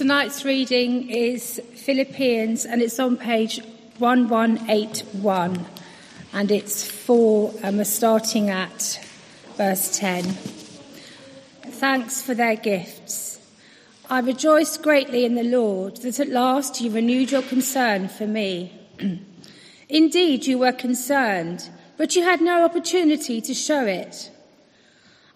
Tonight's reading is Philippians and it's on page 1181 and it's for, um, we're starting at verse 10. Thanks for their gifts. I rejoice greatly in the Lord that at last you renewed your concern for me. Indeed, you were concerned, but you had no opportunity to show it.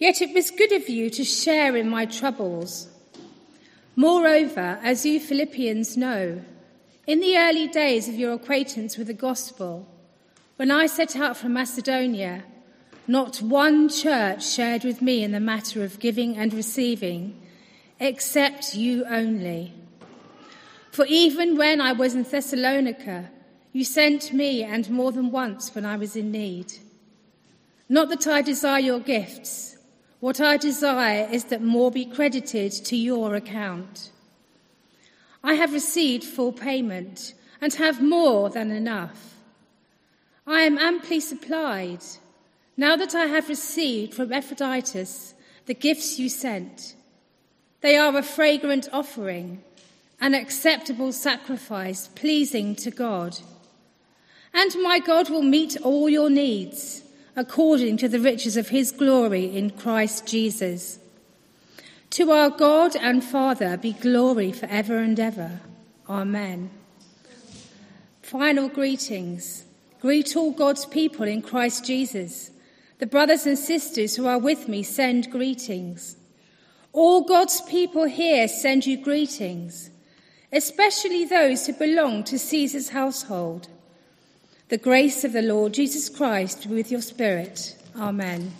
Yet it was good of you to share in my troubles. Moreover, as you Philippians know, in the early days of your acquaintance with the gospel, when I set out from Macedonia, not one church shared with me in the matter of giving and receiving, except you only. For even when I was in Thessalonica, you sent me, and more than once when I was in need. Not that I desire your gifts. What I desire is that more be credited to your account. I have received full payment and have more than enough. I am amply supplied now that I have received from Epaphroditus the gifts you sent. They are a fragrant offering, an acceptable sacrifice pleasing to God. And my God will meet all your needs according to the riches of his glory in Christ Jesus. To our God and Father be glory forever and ever. Amen. Final greetings. Greet all God's people in Christ Jesus. The brothers and sisters who are with me send greetings. All God's people here send you greetings, especially those who belong to Caesar's household. The grace of the Lord Jesus Christ be with your spirit. Amen.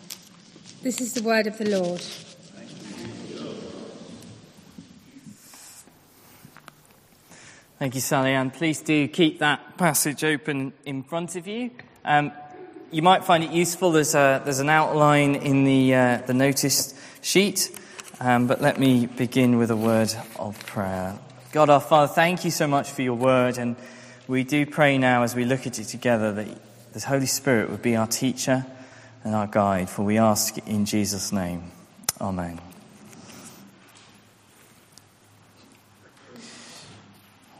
This is the word of the Lord. Thank you, Sally Ann. Please do keep that passage open in front of you. Um, you might find it useful. There's, a, there's an outline in the, uh, the notice sheet, um, but let me begin with a word of prayer. God our Father, thank you so much for your word, and we do pray now as we look at it together that the Holy Spirit would be our teacher and our guide, for we ask in Jesus' name. Amen.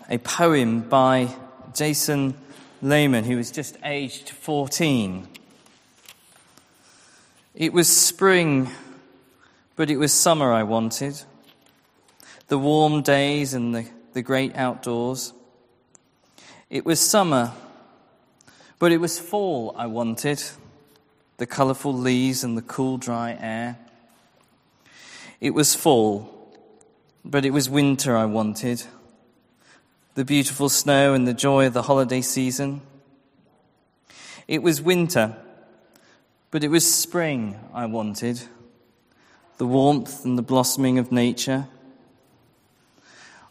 A poem by Jason Lehman, who was just aged 14. It was spring, but it was summer I wanted. The warm days and the, the great outdoors. It was summer, but it was fall I wanted, the colourful leaves and the cool, dry air. It was fall, but it was winter I wanted, the beautiful snow and the joy of the holiday season. It was winter, but it was spring I wanted, the warmth and the blossoming of nature.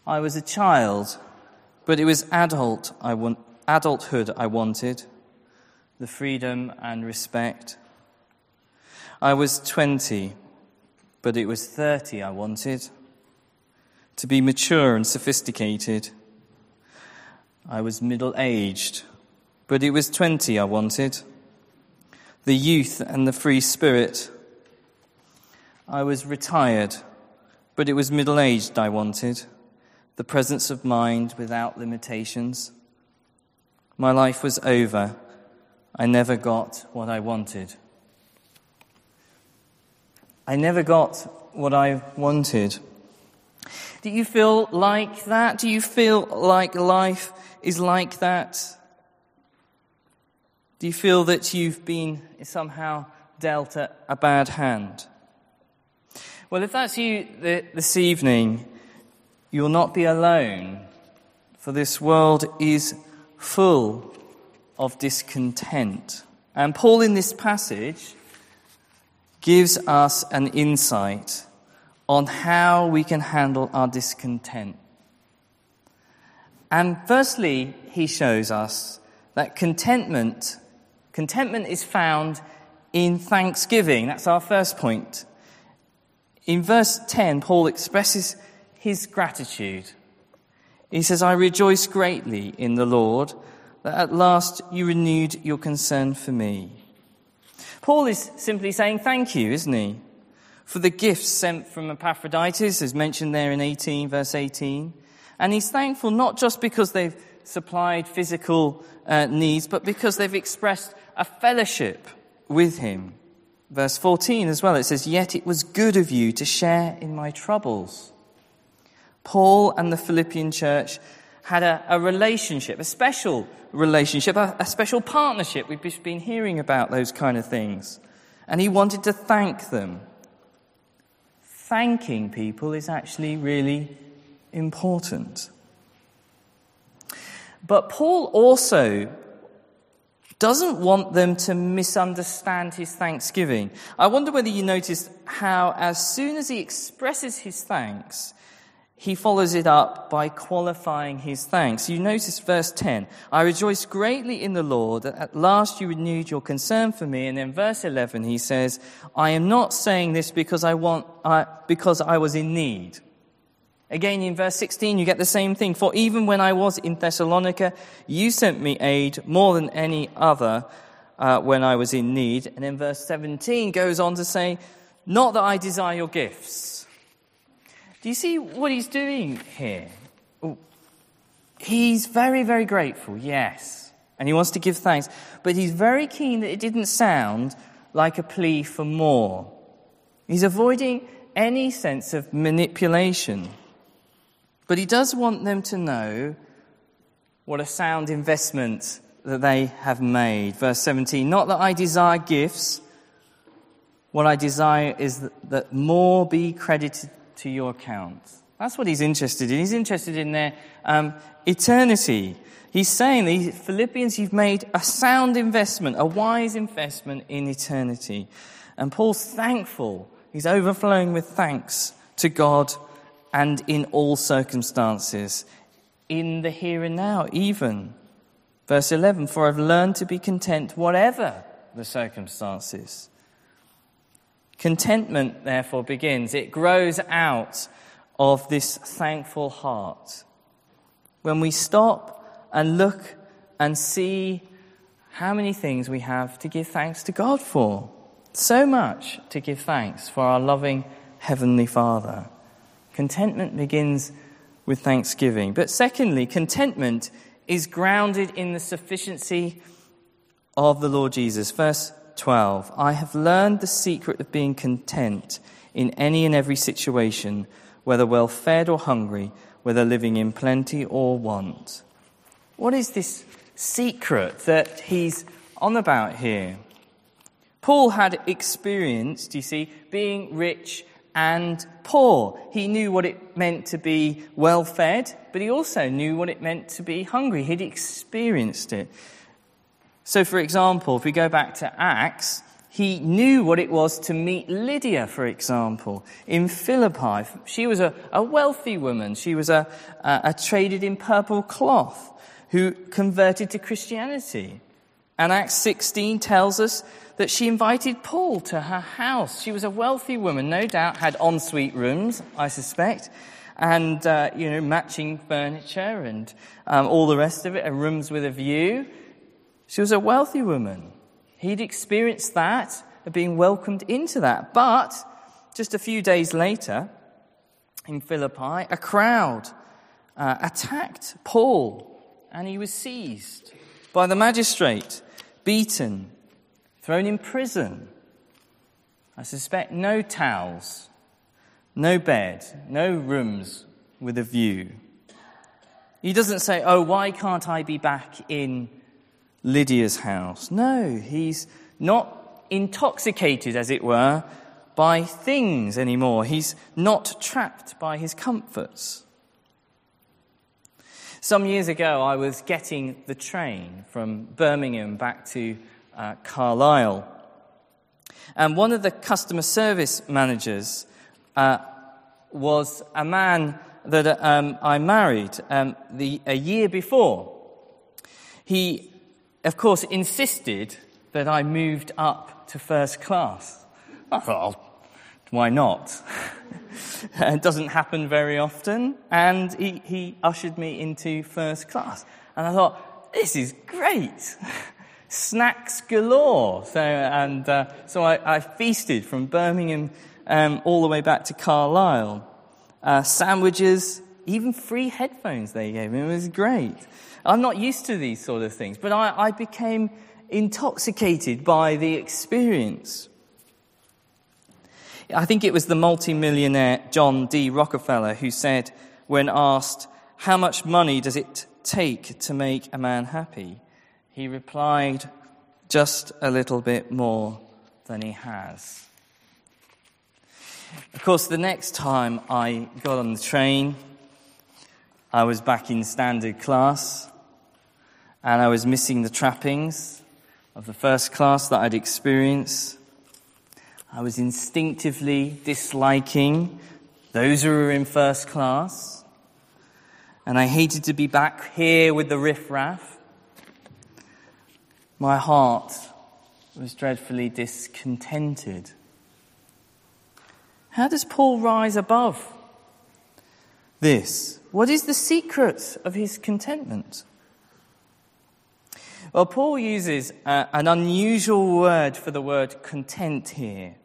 I was a child but it was adult I want, adulthood I wanted, the freedom and respect. I was 20, but it was 30 I wanted, to be mature and sophisticated. I was middle aged, but it was 20 I wanted, the youth and the free spirit. I was retired, but it was middle aged I wanted the presence of mind without limitations. My life was over. I never got what I wanted. I never got what I wanted. Do you feel like that? Do you feel like life is like that? Do you feel that you've been somehow dealt a, a bad hand? Well, if that's you this evening, you will not be alone, for this world is full of discontent. And Paul, in this passage, gives us an insight on how we can handle our discontent. And firstly, he shows us that contentment, contentment is found in thanksgiving. That's our first point. In verse 10, Paul expresses his gratitude. He says, I rejoice greatly in the Lord that at last you renewed your concern for me. Paul is simply saying thank you, isn't he? For the gifts sent from Epaphroditus, as mentioned there in 18, verse 18. And he's thankful not just because they've supplied physical uh, needs, but because they've expressed a fellowship with him. Verse 14 as well, it says, Yet it was good of you to share in my troubles. Paul and the Philippian church had a, a relationship, a special relationship, a, a special partnership. We've just been hearing about those kind of things. And he wanted to thank them. Thanking people is actually really important. But Paul also doesn't want them to misunderstand his thanksgiving. I wonder whether you noticed how, as soon as he expresses his thanks, he follows it up by qualifying his thanks. You notice verse 10 I rejoice greatly in the Lord that at last you renewed your concern for me. And then verse 11, he says, I am not saying this because I want, uh, because I was in need. Again, in verse 16, you get the same thing. For even when I was in Thessalonica, you sent me aid more than any other uh, when I was in need. And then verse 17 goes on to say, Not that I desire your gifts. Do you see what he's doing here? He's very, very grateful, yes. And he wants to give thanks. But he's very keen that it didn't sound like a plea for more. He's avoiding any sense of manipulation. But he does want them to know what a sound investment that they have made. Verse 17 Not that I desire gifts, what I desire is that, more be credited to your account. That's what he's interested in. He's interested in their um, eternity. He's saying, the Philippians, you've made a sound investment, a wise investment in eternity. And Paul's thankful. He's overflowing with thanks to God and in all circumstances, in the here and now, even. Verse 11 For I've learned to be content, whatever the circumstances. Contentment, therefore, begins. It grows out of this thankful heart. When we stop and look and see how many things we have to give thanks to God for. So much to give thanks for our loving Heavenly Father. Contentment begins with thanksgiving. But secondly, contentment is grounded in the sufficiency of the Lord Jesus. Verse 12 I have learned the secret of being content in any and every situation, whether well fed or hungry, whether living in plenty or want. What is this secret that he's on about here? Paul had experienced, you see, being rich and poor. He knew what it meant to be well fed, but he also knew what it meant to be hungry. He'd experienced it. So, for example, if we go back to Acts, he knew what it was to meet Lydia, for example, in Philippi. She was a, a wealthy woman. She was a, a, a traded in purple cloth who converted to Christianity. And Acts 16 tells us that she invited Paul to her house. She was a wealthy woman, no doubt had ensuite rooms, I suspect, and, uh, you know, matching furniture and um, all the rest of it, and rooms with a view. She was a wealthy woman. He'd experienced that, of being welcomed into that. But just a few days later, in Philippi, a crowd uh, attacked Paul, and he was seized by the magistrate, beaten, thrown in prison. I suspect no towels, no bed, no rooms with a view. He doesn't say, Oh, why can't I be back in Lydia's house? No, he's not intoxicated, as it were, by things anymore. He's not trapped by his comforts. Some years ago, I was getting the train from Birmingham back to uh, Carlisle. And one of the customer service managers uh, was a man that um, I married um, the, a year before, he, of course, insisted that I moved up to first class. I thought, why not? it doesn't happen very often. And he, he ushered me into first class. And I thought, this is great. Snacks galore. So, and uh, so I, I, feasted from Birmingham um, all the way back to Carlisle. Uh, sandwiches, even free headphones they gave me. It was great. I'm not used to these sort of things, but I, I became intoxicated by the experience. I think it was the multimillionaire John D. Rockefeller who said, when asked, How much money does it take to make a man happy? He replied, Just a little bit more than he has. Of course, the next time I got on the train, I was back in standard class and I was missing the trappings of the first class that I'd experienced. I was instinctively disliking those who were in first class. And I hated to be back here with the riffraff. My heart was dreadfully discontented. How does Paul rise above this? What is the secret of his contentment? Well, Paul uses uh, an unusual word for the word content here.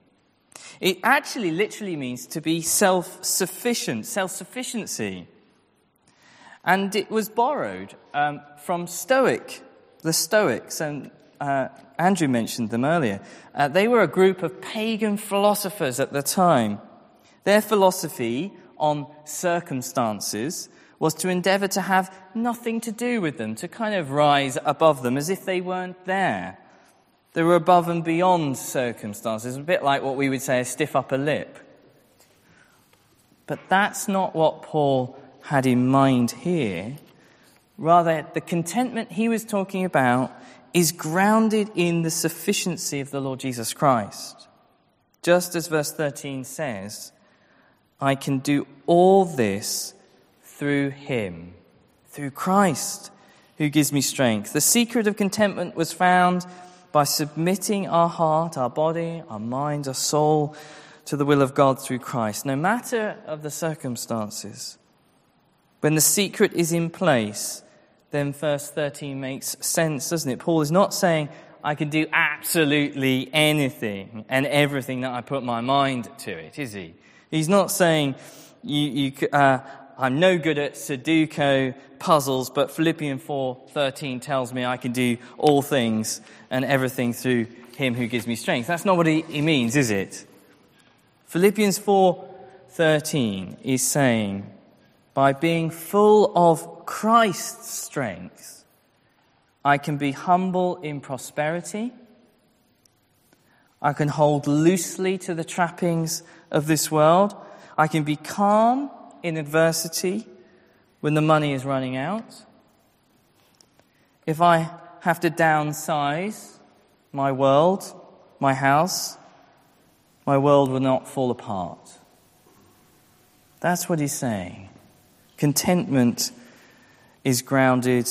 It actually literally means to be self sufficient, self sufficiency. And it was borrowed um, from Stoic, the Stoics, and uh, Andrew mentioned them earlier. Uh, they were a group of pagan philosophers at the time. Their philosophy on circumstances was to endeavor to have nothing to do with them, to kind of rise above them as if they weren't there. They were above and beyond circumstances, a bit like what we would say a stiff upper lip. But that's not what Paul had in mind here. Rather, the contentment he was talking about is grounded in the sufficiency of the Lord Jesus Christ. Just as verse 13 says, I can do all this through him, through Christ who gives me strength. The secret of contentment was found by submitting our heart, our body, our mind, our soul to the will of God through Christ, no matter of the circumstances. When the secret is in place, then verse 13 makes sense, doesn't it? Paul is not saying, I can do absolutely anything and everything that I put my mind to it, is he? He's not saying, you, you, uh, I'm no good at Sudoku puzzles, but Philippians 4:13 tells me I can do all things and everything through him who gives me strength. That's not what he, he means, is it? Philippians 4:13 is saying by being full of Christ's strength, I can be humble in prosperity. I can hold loosely to the trappings of this world. I can be calm in adversity when the money is running out, if I have to downsize my world, my house, my world will not fall apart. That's what he's saying. Contentment is grounded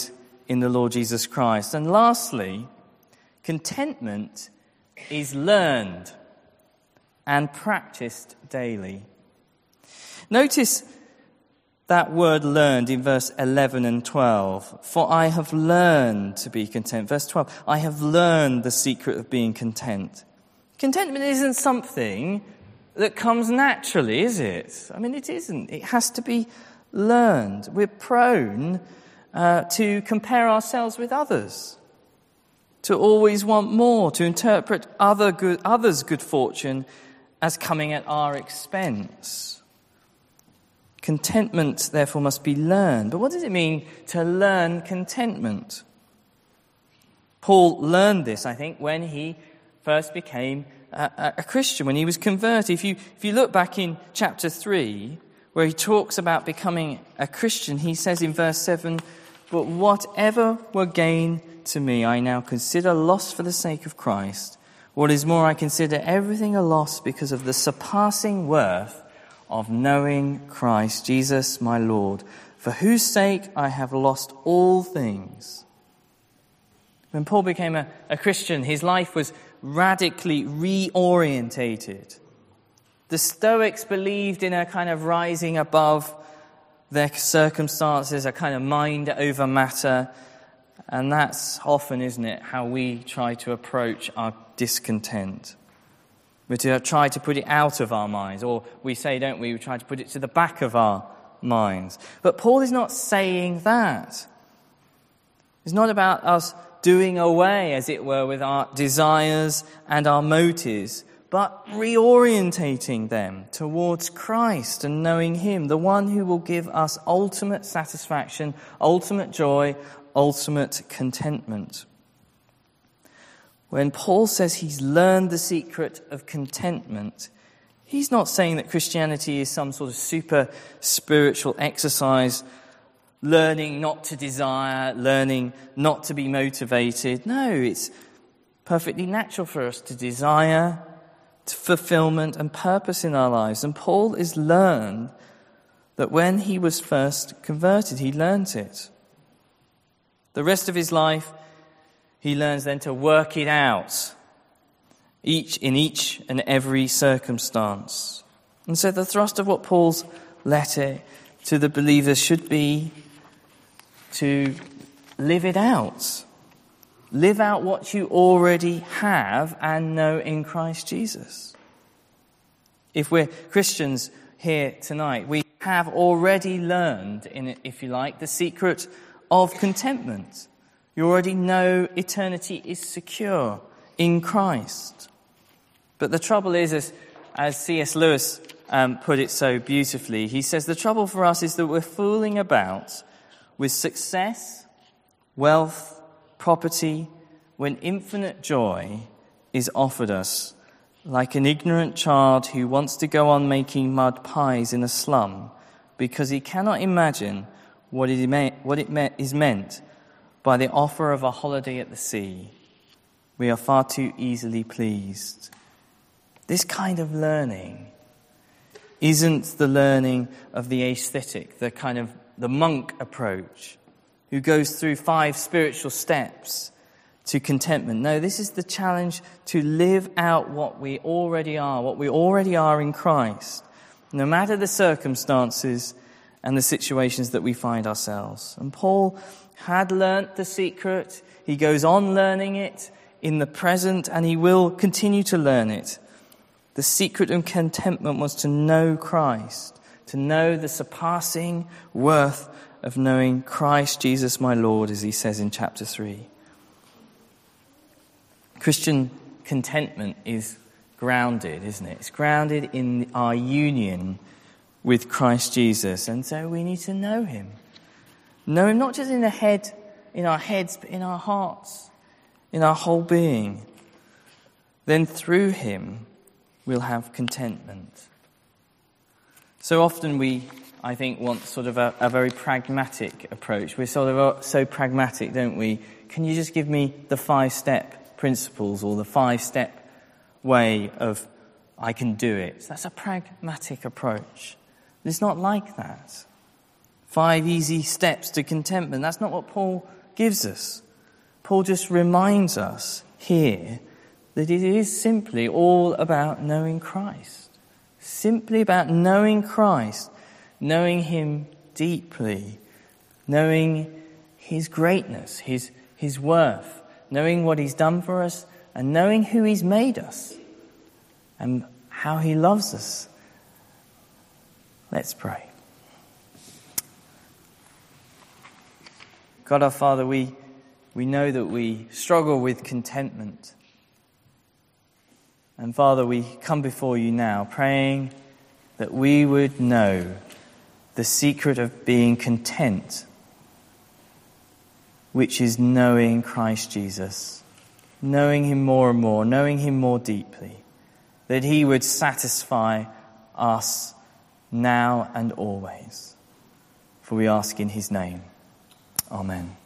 in the Lord Jesus Christ. And lastly, contentment is learned and practiced daily. Notice that word learned in verse 11 and 12. For I have learned to be content. Verse 12. I have learned the secret of being content. Contentment isn't something that comes naturally, is it? I mean, it isn't. It has to be learned. We're prone uh, to compare ourselves with others, to always want more, to interpret other good, others' good fortune as coming at our expense. Contentment, therefore, must be learned. But what does it mean to learn contentment? Paul learned this, I think, when he first became a, a, Christian, when he was converted. If you, if you look back in chapter 3, where he talks about becoming a Christian, he says in verse 7 But whatever were gain to me, I now consider loss for the sake of Christ. What is more, I consider everything a loss because of the surpassing worth of knowing Christ Jesus my Lord, for whose sake I have lost all things. When Paul became a, a Christian, his life was radically reorientated. The Stoics believed in a kind of rising above their circumstances, a kind of mind over matter. And that's often, isn't it, how we try to approach our discontent. We try to put it out of our minds, or we say, don't we, we try to put it to the back of our minds. But Paul is not saying that. It's not about us doing away, as it were, with our desires and our motives, but reorientating them towards Christ and knowing Him, the one who will give us ultimate satisfaction, ultimate joy, ultimate contentment. When Paul says he's learned the secret of contentment, he's not saying that Christianity is some sort of super spiritual exercise, learning not to desire, learning not to be motivated. No, it's perfectly natural for us to desire to fulfillment and purpose in our lives. And Paul is learned that when he was first converted, he learnt it. The rest of his life, he learns then to work it out each in each and every circumstance. And so the thrust of what Paul's letter to the believers should be to live it out. Live out what you already have and know in Christ Jesus. If we're Christians here tonight, we have already learned, in, if you like, the secret of contentment. You already know eternity is secure in Christ. But the trouble is, as, as C.S. Lewis um, put it so beautifully, he says the trouble for us is that we're fooling about with success, wealth, property, when infinite joy is offered us, like an ignorant child who wants to go on making mud pies in a slum because he cannot imagine what it, what it is meant by the offer of a holiday at the sea. We are far too easily pleased. This kind of learning isn't the learning of the aesthetic, the kind of the monk approach, who goes through five spiritual steps to contentment. No, this is the challenge to live out what we already are, what we already are in Christ, no matter the circumstances and the situations that we find ourselves. And Paul had learnt the secret. He goes on learning it in the present and he will continue to learn it. The secret of contentment was to know Christ, to know the surpassing worth of knowing Christ Jesus my Lord, as he says in chapter 3. Christian contentment is grounded, isn't it? It's grounded in our union with Christ Jesus. And so we need to know him. Know him not just in the head, in our heads, but in our hearts, in our whole being. Then through him, we'll have contentment. So often we, I think, want sort of a, a very pragmatic approach. We're sort of uh, so pragmatic, don't we? Can you just give me the five step principles or the five step way of I can do it. So That's a pragmatic approach. It's not like that. Five easy steps to contentment. That's not what Paul gives us. Paul just reminds us here that it is simply all about knowing Christ. Simply about knowing Christ, knowing Him deeply, knowing His greatness, His, His worth, knowing what He's done for us, and knowing who He's made us and how He loves us. Let's pray. God our Father, we, we know that we struggle with contentment. And Father, we come before you now praying that we would know the secret of being content which is knowing Christ Jesus, knowing Him more and more, knowing Him more deeply, that He would satisfy us now and always. For we ask in His name. Amen.